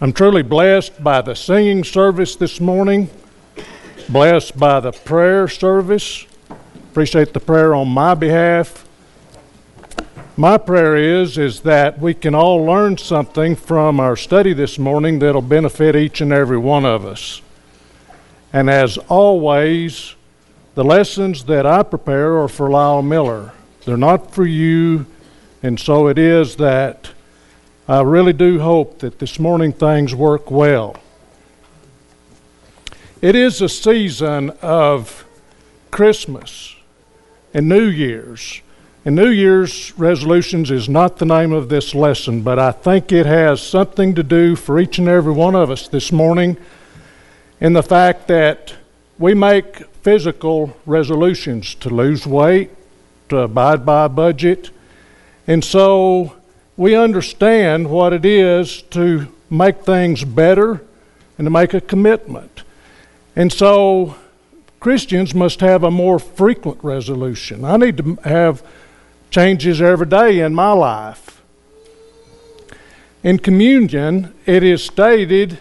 I'm truly blessed by the singing service this morning, blessed by the prayer service. Appreciate the prayer on my behalf. My prayer is is that we can all learn something from our study this morning that'll benefit each and every one of us. And as always, the lessons that I prepare are for Lyle Miller. They're not for you, and so it is that I really do hope that this morning things work well. It is a season of Christmas and New Year's. And New Year's resolutions is not the name of this lesson, but I think it has something to do for each and every one of us this morning in the fact that we make physical resolutions to lose weight, to abide by a budget. And so we understand what it is to make things better and to make a commitment. And so Christians must have a more frequent resolution. I need to have changes every day in my life. In communion, it is stated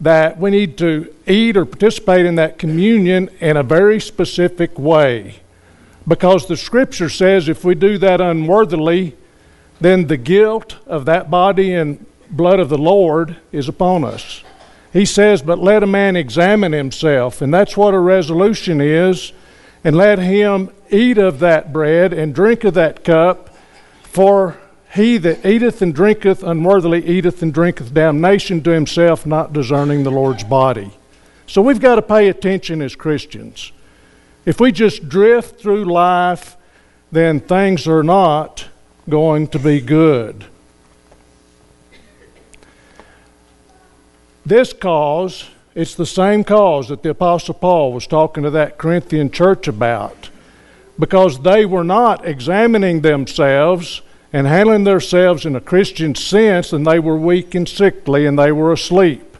that we need to eat or participate in that communion in a very specific way. Because the scripture says if we do that unworthily, then the guilt of that body and blood of the Lord is upon us. He says, But let a man examine himself, and that's what a resolution is, and let him eat of that bread and drink of that cup, for he that eateth and drinketh unworthily eateth and drinketh damnation to himself, not discerning the Lord's body. So we've got to pay attention as Christians. If we just drift through life, then things are not going to be good. This cause, it's the same cause that the Apostle Paul was talking to that Corinthian church about, because they were not examining themselves and handling themselves in a Christian sense, and they were weak and sickly and they were asleep.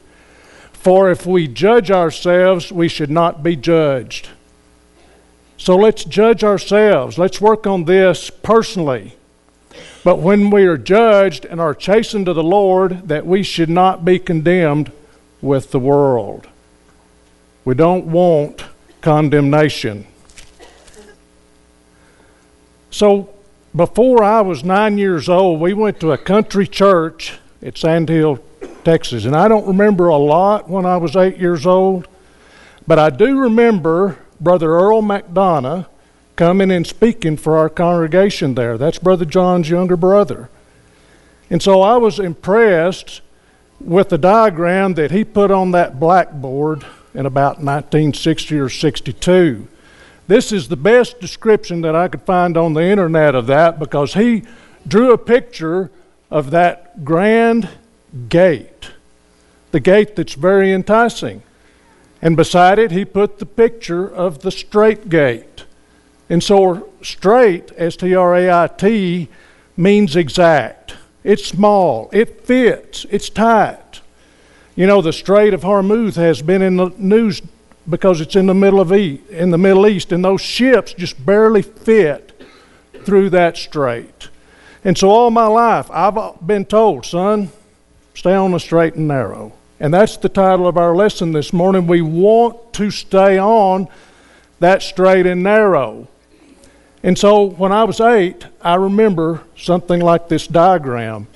For if we judge ourselves, we should not be judged. So let's judge ourselves. Let's work on this personally. But when we are judged and are chastened to the Lord, that we should not be condemned with the world. We don't want condemnation. So, before I was nine years old, we went to a country church at Sandhill, Texas. And I don't remember a lot when I was eight years old, but I do remember Brother Earl McDonough coming and speaking for our congregation there. That's Brother John's younger brother. And so I was impressed with the diagram that he put on that blackboard in about 1960 or 62. This is the best description that I could find on the internet of that because he drew a picture of that grand gate, the gate that's very enticing. And beside it, he put the picture of the straight gate. And so, straight, S T R A I T, means exact. It's small, it fits, it's tight. You know, the Strait of Hormuz has been in the news because it's in the middle of e- in the Middle East, and those ships just barely fit through that strait. And so, all my life, I've been told, son, stay on the straight and narrow. And that's the title of our lesson this morning. We want to stay on that straight and narrow. And so when I was eight, I remember something like this diagram.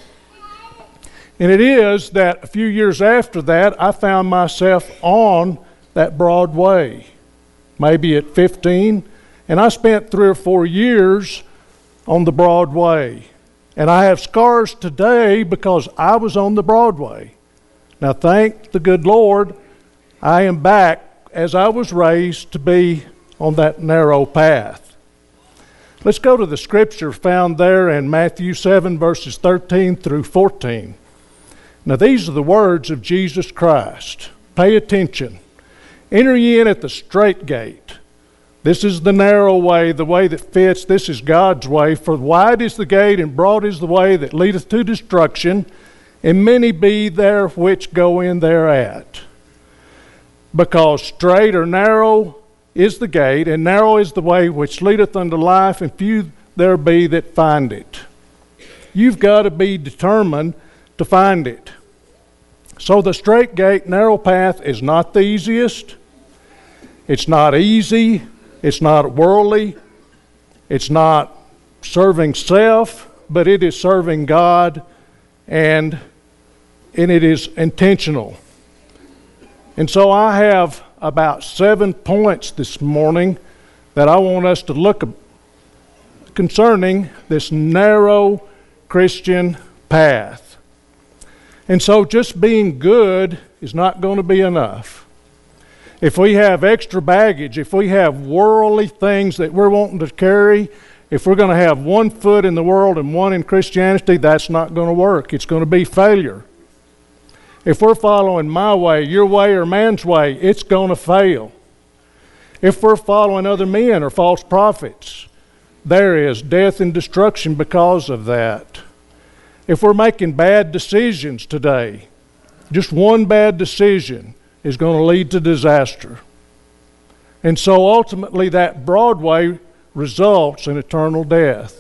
And it is that a few years after that, I found myself on that Broadway, maybe at 15. And I spent three or four years on the Broadway. And I have scars today because I was on the Broadway. Now, thank the good Lord, I am back as I was raised to be on that narrow path. Let's go to the scripture found there in Matthew 7, verses 13 through 14. Now, these are the words of Jesus Christ. Pay attention. Enter ye in at the straight gate. This is the narrow way, the way that fits. This is God's way. For wide is the gate, and broad is the way that leadeth to destruction, and many be there which go in thereat. Because straight or narrow is the gate, and narrow is the way which leadeth unto life, and few there be that find it. You've got to be determined to find it. So the straight gate, narrow path is not the easiest. It's not easy. It's not worldly. It's not serving self, but it is serving God and, and it is intentional. And so I have about seven points this morning that I want us to look at concerning this narrow Christian path. And so just being good is not going to be enough. If we have extra baggage, if we have worldly things that we're wanting to carry, if we're going to have one foot in the world and one in Christianity, that's not going to work. It's going to be failure. If we're following my way, your way, or man's way, it's going to fail. If we're following other men or false prophets, there is death and destruction because of that. If we're making bad decisions today, just one bad decision is going to lead to disaster. And so ultimately, that broad way results in eternal death.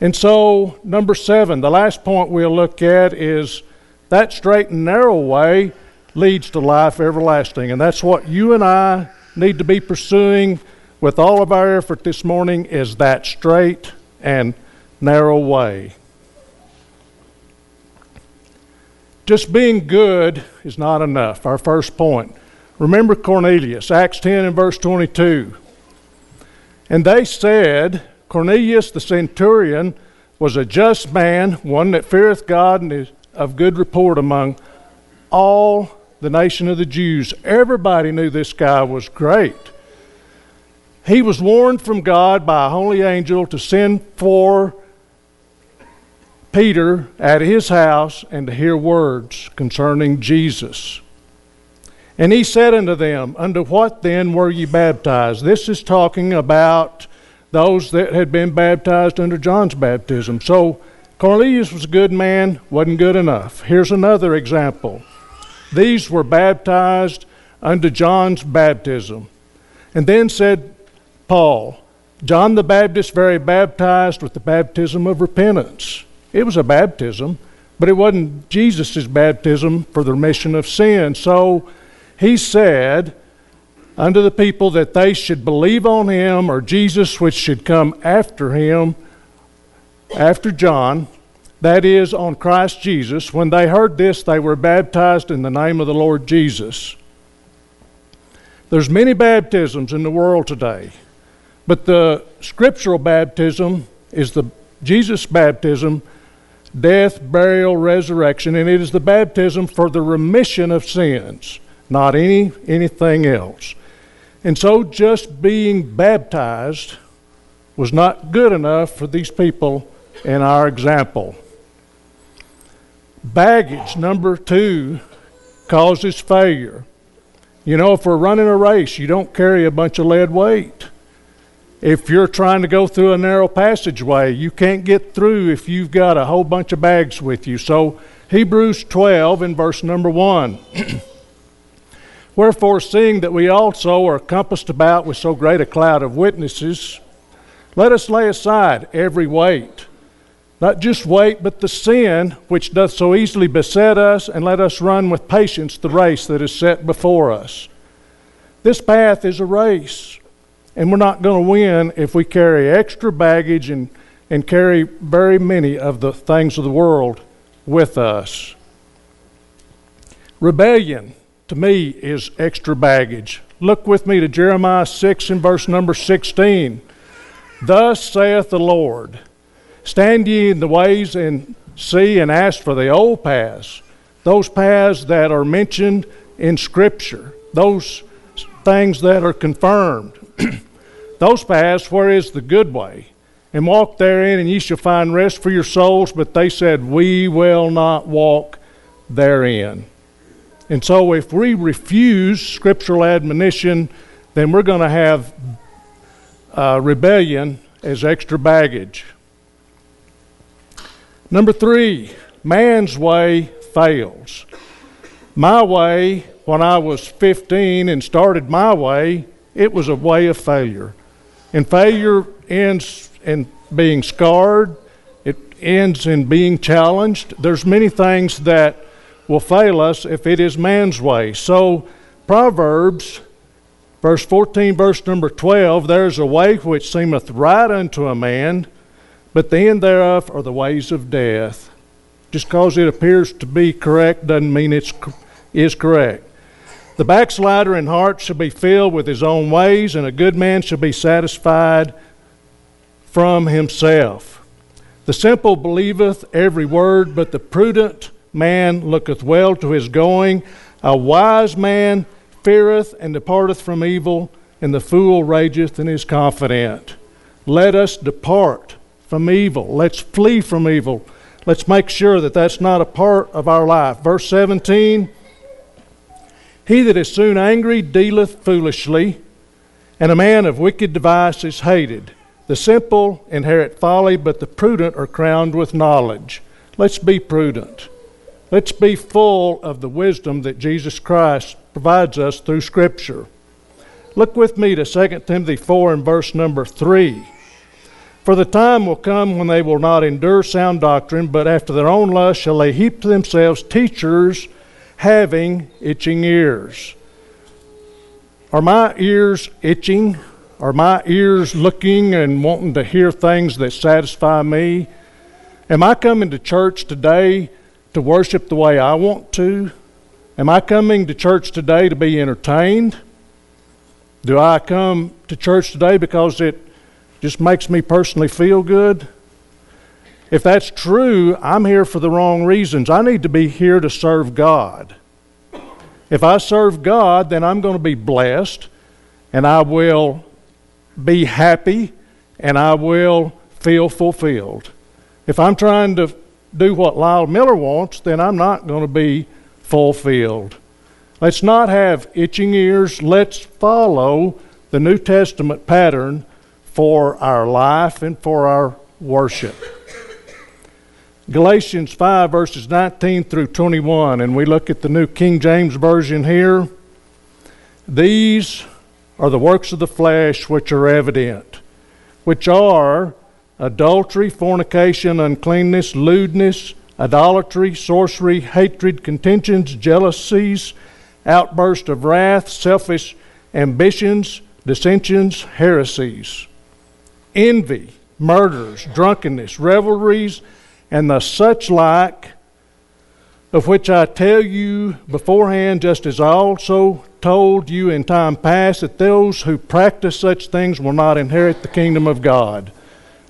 And so, number seven, the last point we'll look at is that straight and narrow way leads to life everlasting. And that's what you and I need to be pursuing with all of our effort this morning is that straight and narrow way. Just being good is not enough. Our first point. Remember Cornelius, Acts 10 and verse 22. And they said, Cornelius the centurion was a just man, one that feareth God and is of good report among all the nation of the Jews. Everybody knew this guy was great. He was warned from God by a holy angel to send for Peter at his house and to hear words concerning Jesus. And he said unto them, Unto what then were ye baptized? This is talking about those that had been baptized under John's baptism. So Cornelius was a good man, wasn't good enough. Here's another example. These were baptized unto John's baptism. And then said Paul, John the Baptist very baptized with the baptism of repentance. It was a baptism, but it wasn't Jesus' baptism for the remission of sin. So he said unto the people that they should believe on him or Jesus, which should come after him after John, that is, on Christ Jesus, when they heard this, they were baptized in the name of the Lord Jesus. There's many baptisms in the world today, but the scriptural baptism is the Jesus baptism, death, burial, resurrection, and it is the baptism for the remission of sins, not any anything else. And so just being baptized was not good enough for these people in our example. Baggage, number two, causes failure. You know, if we're running a race, you don't carry a bunch of lead weight. If you're trying to go through a narrow passageway, you can't get through if you've got a whole bunch of bags with you. So, Hebrews 12 in verse number 1. Wherefore, seeing that we also are compassed about with so great a cloud of witnesses, let us lay aside every weight not just weight, but the sin which doth so easily beset us, and let us run with patience the race that is set before us. This path is a race, and we're not going to win if we carry extra baggage and, and carry very many of the things of the world with us. Rebellion, to me, is extra baggage. Look with me to Jeremiah 6 and verse number 16. Thus saith the Lord. Stand ye in the ways and see and ask for the old paths, those paths that are mentioned in Scripture, those things that are confirmed, those paths where is the good way, and walk therein, and ye shall find rest for your souls. But they said, We will not walk therein. And so, if we refuse scriptural admonition, then we're going to have uh, rebellion as extra baggage. Number three, man's way fails. My way, when I was 15 and started my way, it was a way of failure. And failure ends in being scarred, it ends in being challenged. There's many things that will fail us if it is man's way. So, Proverbs, verse 14, verse number 12 there's a way which seemeth right unto a man, but the end thereof are the ways of death. Just because it appears to be correct doesn't mean it is correct. The backslider in heart shall be filled with his own ways, and a good man shall be satisfied from himself. The simple believeth every word, but the prudent man looketh well to his going. A wise man feareth and departeth from evil, and the fool rageth and is confident. Let us depart from evil. Let's flee from evil. Let's make sure that that's not a part of our life. Verse 17 He that is soon angry dealeth foolishly, and a man of wicked device is hated. The simple inherit folly, but the prudent are crowned with knowledge. Let's be prudent. Let's be full of the wisdom that Jesus Christ provides us through Scripture. Look with me to 2 Timothy 4 and verse number 3. For the time will come when they will not endure sound doctrine, but after their own lust shall they heap to themselves teachers having itching ears. Are my ears itching? Are my ears looking and wanting to hear things that satisfy me? Am I coming to church today to worship the way I want to? Am I coming to church today to be entertained? Do I come to church today because it just makes me personally feel good? If that's true, I'm here for the wrong reasons. I need to be here to serve God. If I serve God, then I'm going to be blessed and I will be happy and I will feel fulfilled. If I'm trying to do what Lyle Miller wants, then I'm not going to be fulfilled. Let's not have itching ears. Let's follow the New Testament pattern for our life and for our worship. Galatians 5, verses 19 through 21, and we look at the New King James Version here. These are the works of the flesh which are evident, which are adultery, fornication, uncleanness, lewdness, idolatry, sorcery, hatred, contentions, jealousies, outburst of wrath, selfish ambitions, dissensions, heresies, envy, murders, drunkenness, revelries, and the such like, of which I tell you beforehand, just as I also told you in time past that those who practice such things will not inherit the kingdom of God.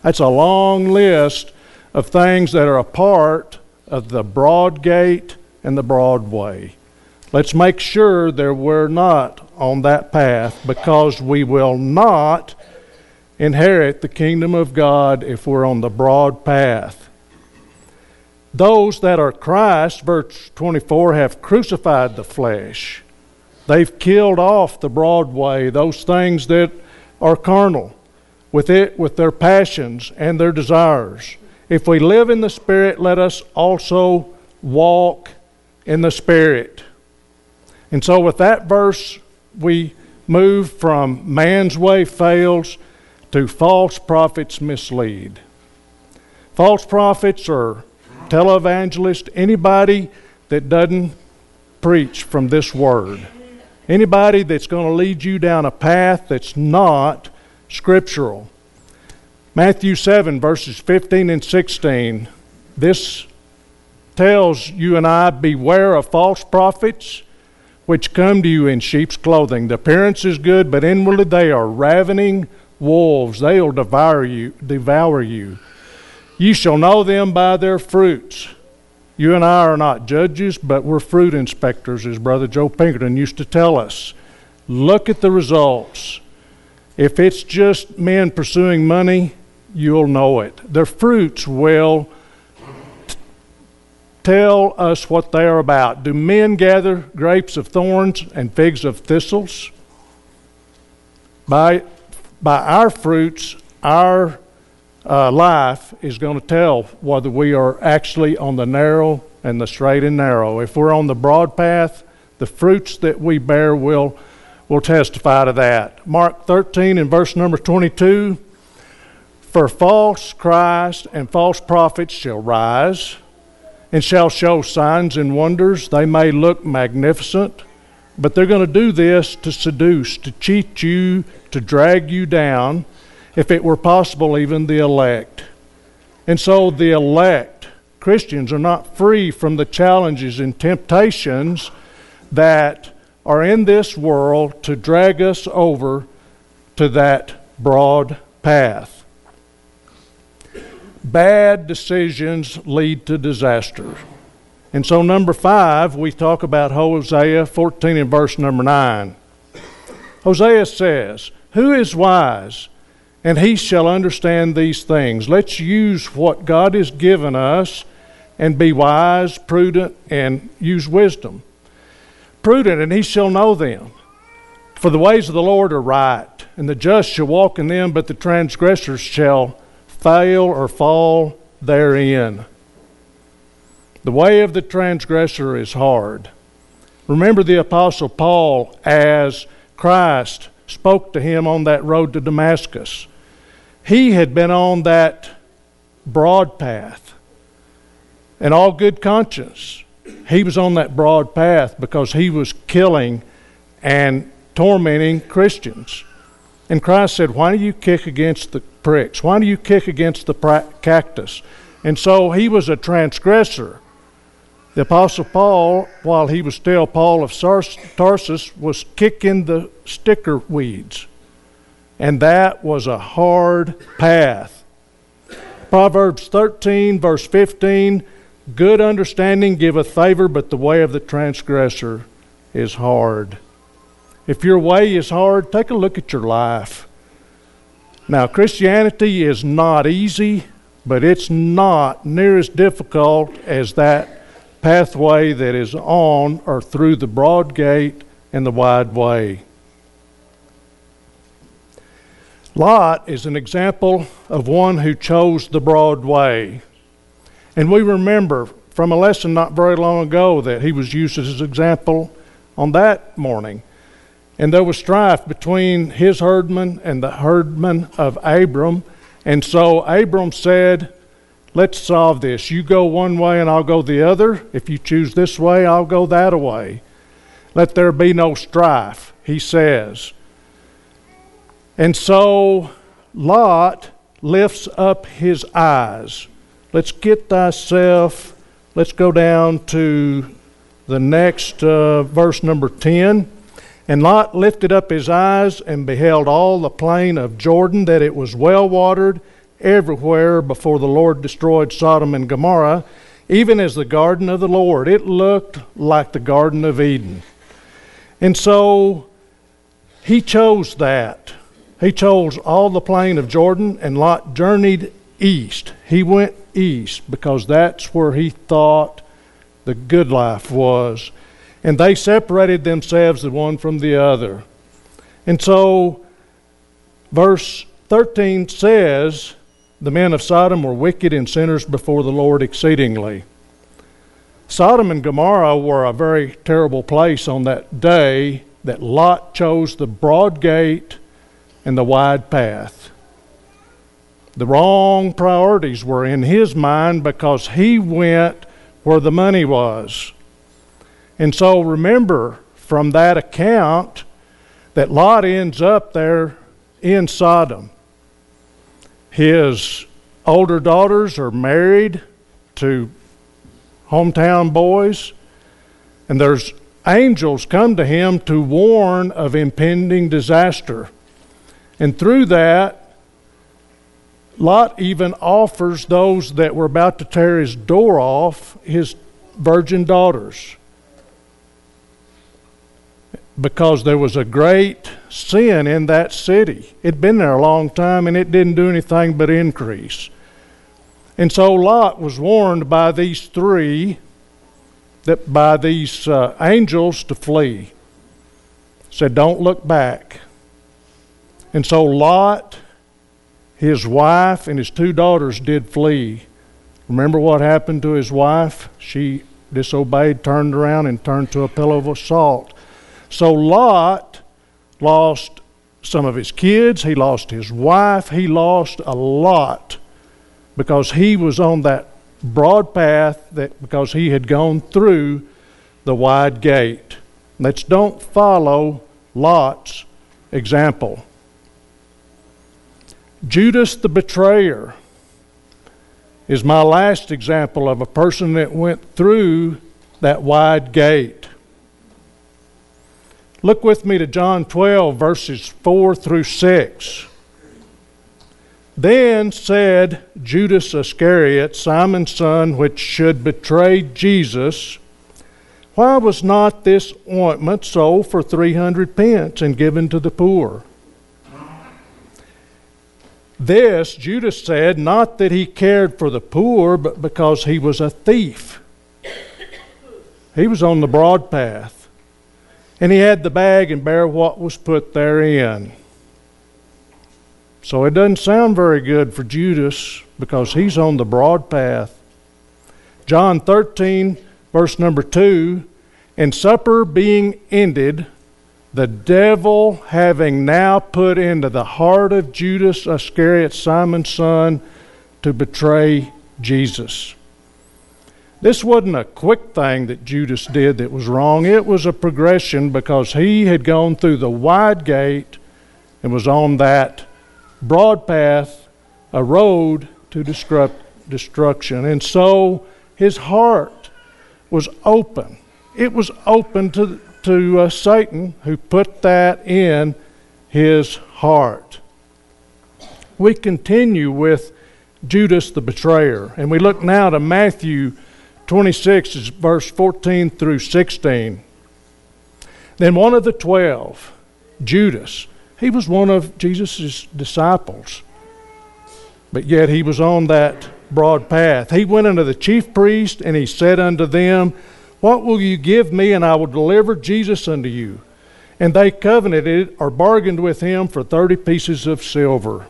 That's a long list of things that are a part of the broad gate and the broad way. Let's make sure that we're not on that path because we will not inherit the kingdom of God if we're on the broad path. Those that are Christ, verse 24, have crucified the flesh They've killed off the broad way, those things that are carnal, with it, with their passions and their desires. If we live in the Spirit, let us also walk in the Spirit. And so, with that verse, we move from man's way fails to false prophets mislead. False prophets or televangelists, anybody that doesn't preach from this word. Anybody that's going to lead you down a path that's not scriptural. Matthew 7, verses 15 and 16. This tells you and I beware of false prophets which come to you in sheep's clothing. The appearance is good, but inwardly they are ravening wolves. They'll devour you, devour you. You shall know them by their fruits. You and I are not judges, but we're fruit inspectors, as Brother Joe Pinkerton used to tell us. Look at the results. If it's just men pursuing money, you'll know it. Their fruits will t- tell us what they are about. Do men gather grapes of thorns and figs of thistles? By, by our fruits, our uh, life is going to tell whether we are actually on the narrow and the straight and narrow. If we're on the broad path, the fruits that we bear will, will testify to that. Mark 13 and verse number 22 For false Christ and false prophets shall rise and shall show signs and wonders. They may look magnificent, but they're going to do this to seduce, to cheat you, to drag you down, if it were possible, even the elect. And so the elect, Christians, are not free from the challenges and temptations that are in this world to drag us over to that broad path. Bad decisions lead to disaster. And so, number five, we talk about Hosea 14 and verse number 9. Hosea says, Who is wise? And he shall understand these things. Let's use what God has given us and be wise, prudent, and use wisdom. Prudent, and he shall know them. For the ways of the Lord are right, and the just shall walk in them, but the transgressors shall fail or fall therein. The way of the transgressor is hard. Remember the Apostle Paul as Christ spoke to him on that road to Damascus. He had been on that broad path. In all good conscience, he was on that broad path because he was killing and tormenting Christians. And Christ said, Why do you kick against the pricks? Why do you kick against the cactus? And so he was a transgressor. The Apostle Paul, while he was still Paul of Tarsus, was kicking the sticker weeds. And that was a hard path. Proverbs 13, verse 15 Good understanding giveth favor, but the way of the transgressor is hard. If your way is hard, take a look at your life. Now, Christianity is not easy, but it's not near as difficult as that pathway that is on or through the broad gate and the wide way. Lot is an example of one who chose the broad way. And we remember from a lesson not very long ago that he was used as an example on that morning. And there was strife between his herdmen and the herdmen of Abram. And so Abram said, Let's solve this. You go one way and I'll go the other. If you choose this way, I'll go that way. Let there be no strife, he says. And so Lot lifts up his eyes. Let's get thyself, let's go down to the next uh, verse number 10. And Lot lifted up his eyes and beheld all the plain of Jordan, that it was well watered everywhere before the Lord destroyed Sodom and Gomorrah, even as the garden of the Lord. It looked like the Garden of Eden. And so he chose that. He chose all the plain of Jordan, and Lot journeyed east. He went east because that's where he thought the good life was. And they separated themselves the one from the other. And so, verse 13 says, the men of Sodom were wicked and sinners before the Lord exceedingly. Sodom and Gomorrah were a very terrible place on that day that Lot chose the broad gate and the wide path. The wrong priorities were in his mind because he went where the money was. And so remember from that account that Lot ends up there in Sodom. His older daughters are married to hometown boys, and there's angels come to him to warn of impending disaster. And through that, Lot even offers those that were about to tear his door off his virgin daughters because there was a great sin in that city. It'd been there a long time and it didn't do anything but increase. And so Lot was warned by these three, that by these uh, angels to flee. Said, don't look back. And so Lot, his wife, and his two daughters did flee. Remember what happened to his wife? She disobeyed, turned around, and turned to a pillow of salt. So Lot lost some of his kids, he lost his wife, he lost a lot because he was on that broad path that because he had gone through the wide gate. Let's don't follow Lot's example. Judas the betrayer is my last example of a person that went through that wide gate. Look with me to John 12, verses 4 through 6. Then said Judas Iscariot, Simon's son, which should betray Jesus, Why was not this ointment sold for three hundred pence and given to the poor? This Judas said, not that he cared for the poor, but because he was a thief. He was on the broad path, and he had the bag and bare what was put therein. So it doesn't sound very good for Judas because he's on the broad path. John 13, verse number 2 And supper being ended, the devil having now put into the heart of Judas Iscariot, Simon's son, to betray Jesus. This wasn't a quick thing that Judas did that was wrong. It was a progression because he had gone through the wide gate and was on that broad path, a road to destruction. And so his heart was open. It was open to to uh, Satan who put that in his heart. We continue with Judas the betrayer, and we look now to Matthew 26, is verse 14 through 16. Then one of the twelve, Judas, he was one of Jesus' disciples, but yet he was on that broad path. He went unto the chief priest and he said unto them, what will you give me, and I will deliver Jesus unto you? And they covenanted or bargained with him for thirty pieces of silver.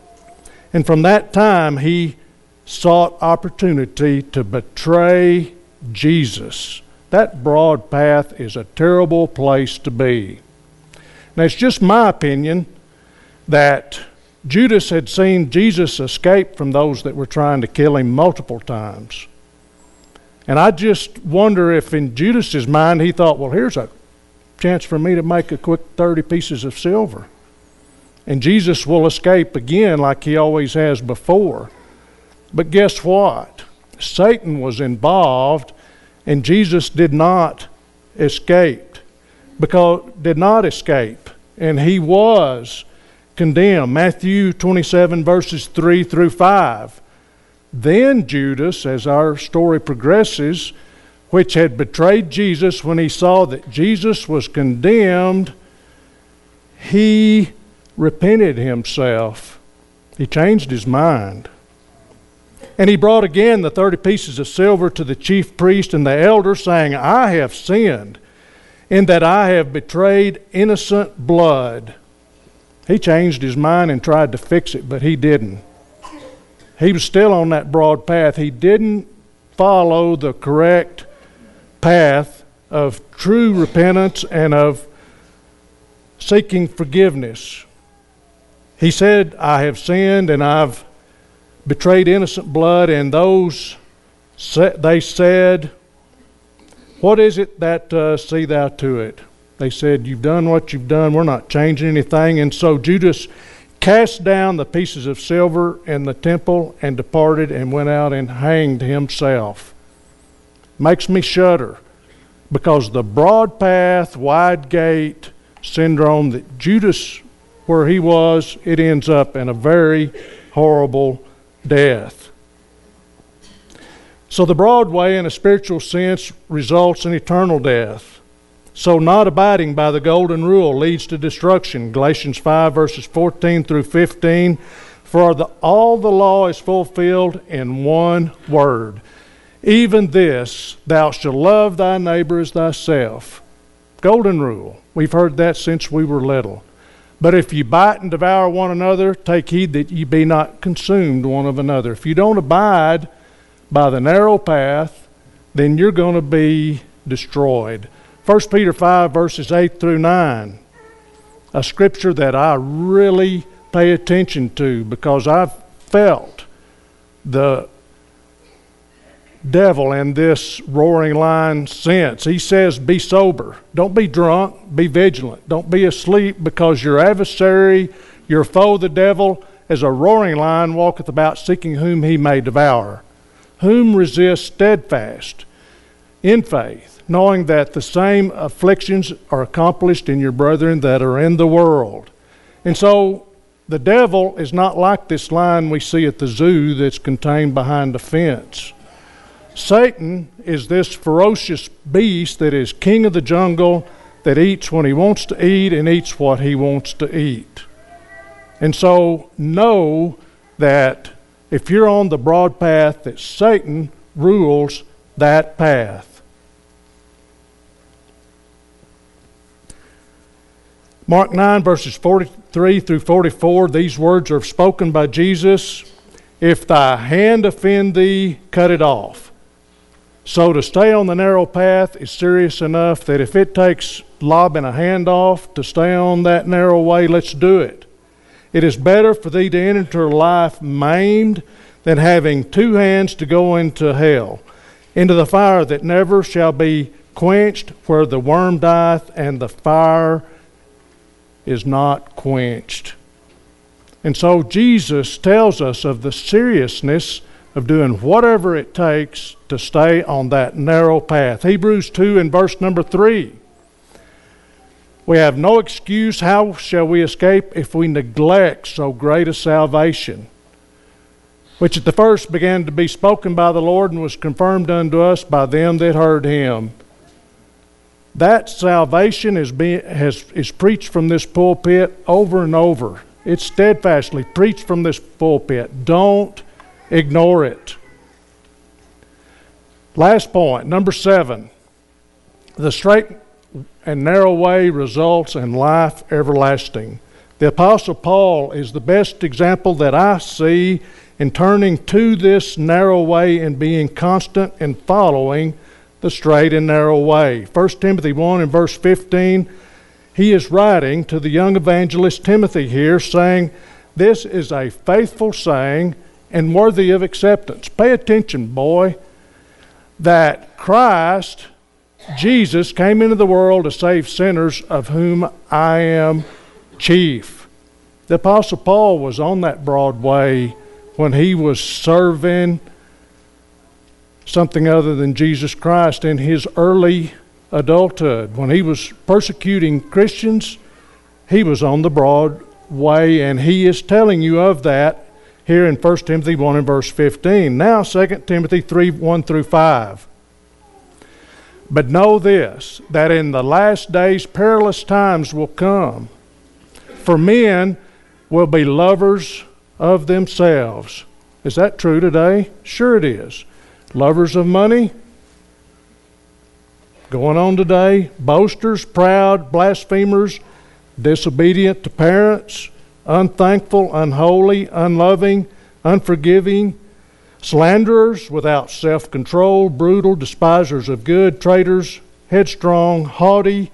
And from that time he sought opportunity to betray Jesus. That broad path is a terrible place to be. Now, it's just my opinion that Judas had seen Jesus escape from those that were trying to kill him multiple times. And I just wonder if in Judas's mind he thought, well, here's a chance for me to make a quick 30 pieces of silver. And Jesus will escape again like he always has before. But guess what? Satan was involved and Jesus did not escape because did not escape and he was condemned. Matthew 27 verses 3 through 5. Then Judas, as our story progresses, which had betrayed Jesus when he saw that Jesus was condemned, he repented himself. He changed his mind. And he brought again the thirty pieces of silver to the chief priest and the elder, saying, I have sinned in that I have betrayed innocent blood. He changed his mind and tried to fix it, but he didn't he was still on that broad path. He didn't follow the correct path of true repentance and of seeking forgiveness. He said, I have sinned and I've betrayed innocent blood, and those they said, What is it that uh, see thou to it? They said, You've done what you've done, we're not changing anything. And so Judas cast down the pieces of silver in the temple and departed and went out and hanged himself. Makes me shudder because the broad path, wide gate syndrome that Judas, where he was, it ends up in a very horrible death. So the broad way, in a spiritual sense, results in eternal death. So, not abiding by the golden rule leads to destruction. Galatians 5, verses 14 through 15. For the, all the law is fulfilled in one word. Even this, thou shalt love thy neighbor as thyself. Golden rule. We've heard that since we were little. But if you bite and devour one another, take heed that ye be not consumed one of another. If you don't abide by the narrow path, then you're going to be destroyed. 1 Peter 5, verses 8 through 9, a scripture that I really pay attention to because I've felt the devil in this roaring lion sense. He says, Be sober. Don't be drunk. Be vigilant. Don't be asleep because your adversary, your foe, the devil, as a roaring lion walketh about seeking whom he may devour. Whom resist steadfast in faith, knowing that the same afflictions are accomplished in your brethren that are in the world. And so the devil is not like this lion we see at the zoo that's contained behind a fence. Satan is this ferocious beast that is king of the jungle that eats when he wants to eat and eats what he wants to eat. And so know that if you're on the broad path, that Satan rules that path. Mark 9, verses 43 through 44, these words are spoken by Jesus If thy hand offend thee, cut it off. So to stay on the narrow path is serious enough that if it takes lobbing a hand off to stay on that narrow way, let's do it. It is better for thee to enter life maimed than having two hands to go into hell, into the fire that never shall be quenched, where the worm dieth and the fire is not quenched. And so Jesus tells us of the seriousness of doing whatever it takes to stay on that narrow path. Hebrews 2 and verse number 3. We have no excuse. How shall we escape if we neglect so great a salvation? Which at the first began to be spoken by the Lord and was confirmed unto us by them that heard him. That salvation is, being, has, is preached from this pulpit over and over. It's steadfastly preached from this pulpit. Don't ignore it. Last point, number seven. The straight and narrow way results in life everlasting. The Apostle Paul is the best example that I see in turning to this narrow way and being constant in following the straight and narrow way. 1 Timothy 1 and verse 15, he is writing to the young evangelist Timothy here, saying, This is a faithful saying and worthy of acceptance. Pay attention, boy, that Christ Jesus came into the world to save sinners, of whom I am chief. The Apostle Paul was on that broad way when he was serving something other than Jesus Christ in his early adulthood. When he was persecuting Christians, he was on the broad way, and he is telling you of that here in 1 Timothy 1 and verse 15. Now, 2 Timothy 3 1 through 5. But know this that in the last days perilous times will come. For men will be lovers of themselves. Is that true today? Sure it is. Lovers of money? Going on today. Boasters, proud, blasphemers, disobedient to parents, unthankful, unholy, unloving, unforgiving slanderers, without self control, brutal, despisers of good, traitors, headstrong, haughty,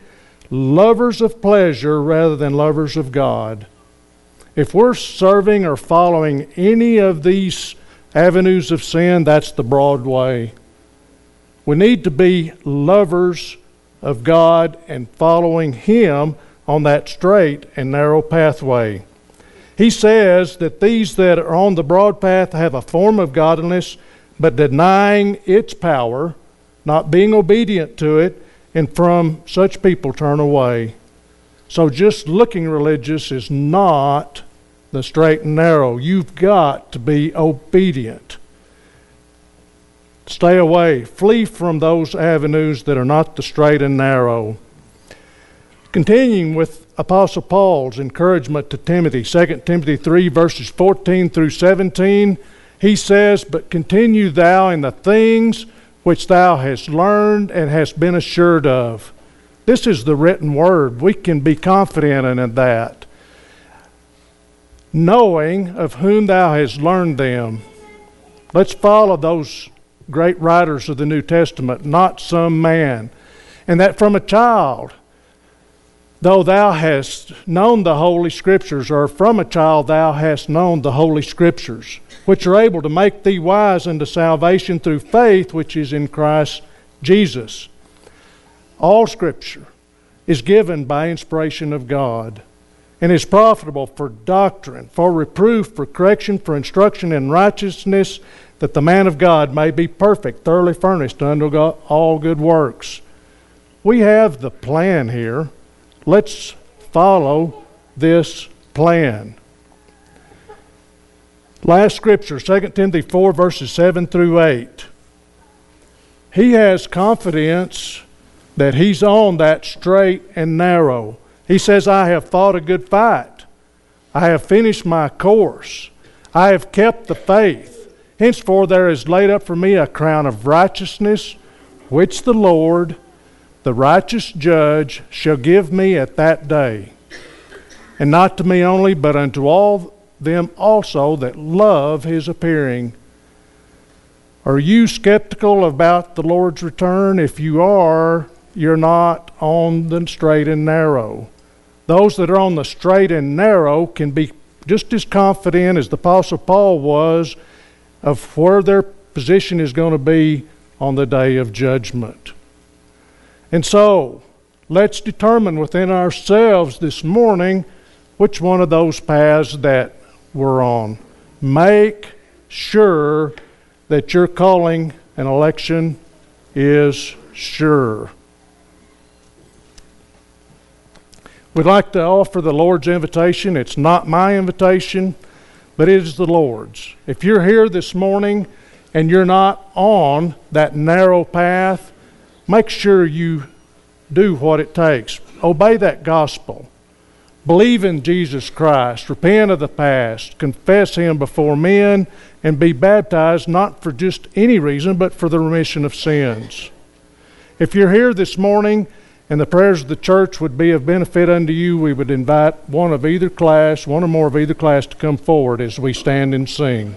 lovers of pleasure rather than lovers of God. If we're serving or following any of these avenues of sin, that's the broad way. We need to be lovers of God and following Him on that straight and narrow pathway. He says that these that are on the broad path have a form of godliness, but denying its power, not being obedient to it, and from such people turn away. So just looking religious is not the straight and narrow. You've got to be obedient. Stay away. Flee from those avenues that are not the straight and narrow. Continuing with Apostle Paul's encouragement to Timothy, 2 Timothy 3, verses 14 through 17, he says, But continue thou in the things which thou hast learned and hast been assured of. This is the written word. We can be confident in that. Knowing of whom thou hast learned them. Let's follow those great writers of the New Testament, not some man. And that from a child Though thou hast known the Holy Scriptures, or from a child thou hast known the Holy Scriptures, which are able to make thee wise unto salvation through faith which is in Christ Jesus. All Scripture is given by inspiration of God and is profitable for doctrine, for reproof, for correction, for instruction in righteousness, that the man of God may be perfect, thoroughly furnished unto all good works. We have the plan here. Let's follow this plan. Last scripture, 2 Timothy 4, verses 7 through 8. He has confidence that he's on that straight and narrow. He says, I have fought a good fight. I have finished my course. I have kept the faith. Henceforth there is laid up for me a crown of righteousness, which the Lord, the righteous judge, shall give me at that day. And not to me only, but unto all them also that love his appearing. Are you skeptical about the Lord's return? If you are, you're not on the straight and narrow. Those that are on the straight and narrow can be just as confident as the Apostle Paul was of where their position is going to be on the day of judgment. And so, let's determine within ourselves this morning which one of those paths that we're on. Make sure that your calling and election is sure. We'd like to offer the Lord's invitation. It's not my invitation, but it is the Lord's. If you're here this morning and you're not on that narrow path, make sure you do what it takes. Obey that gospel. Believe in Jesus Christ. Repent of the past. Confess Him before men and be baptized not for just any reason, but for the remission of sins. If you're here this morning, and the prayers of the church would be of benefit unto you, we would invite one of either class, one or more of either class, to come forward as we stand and sing.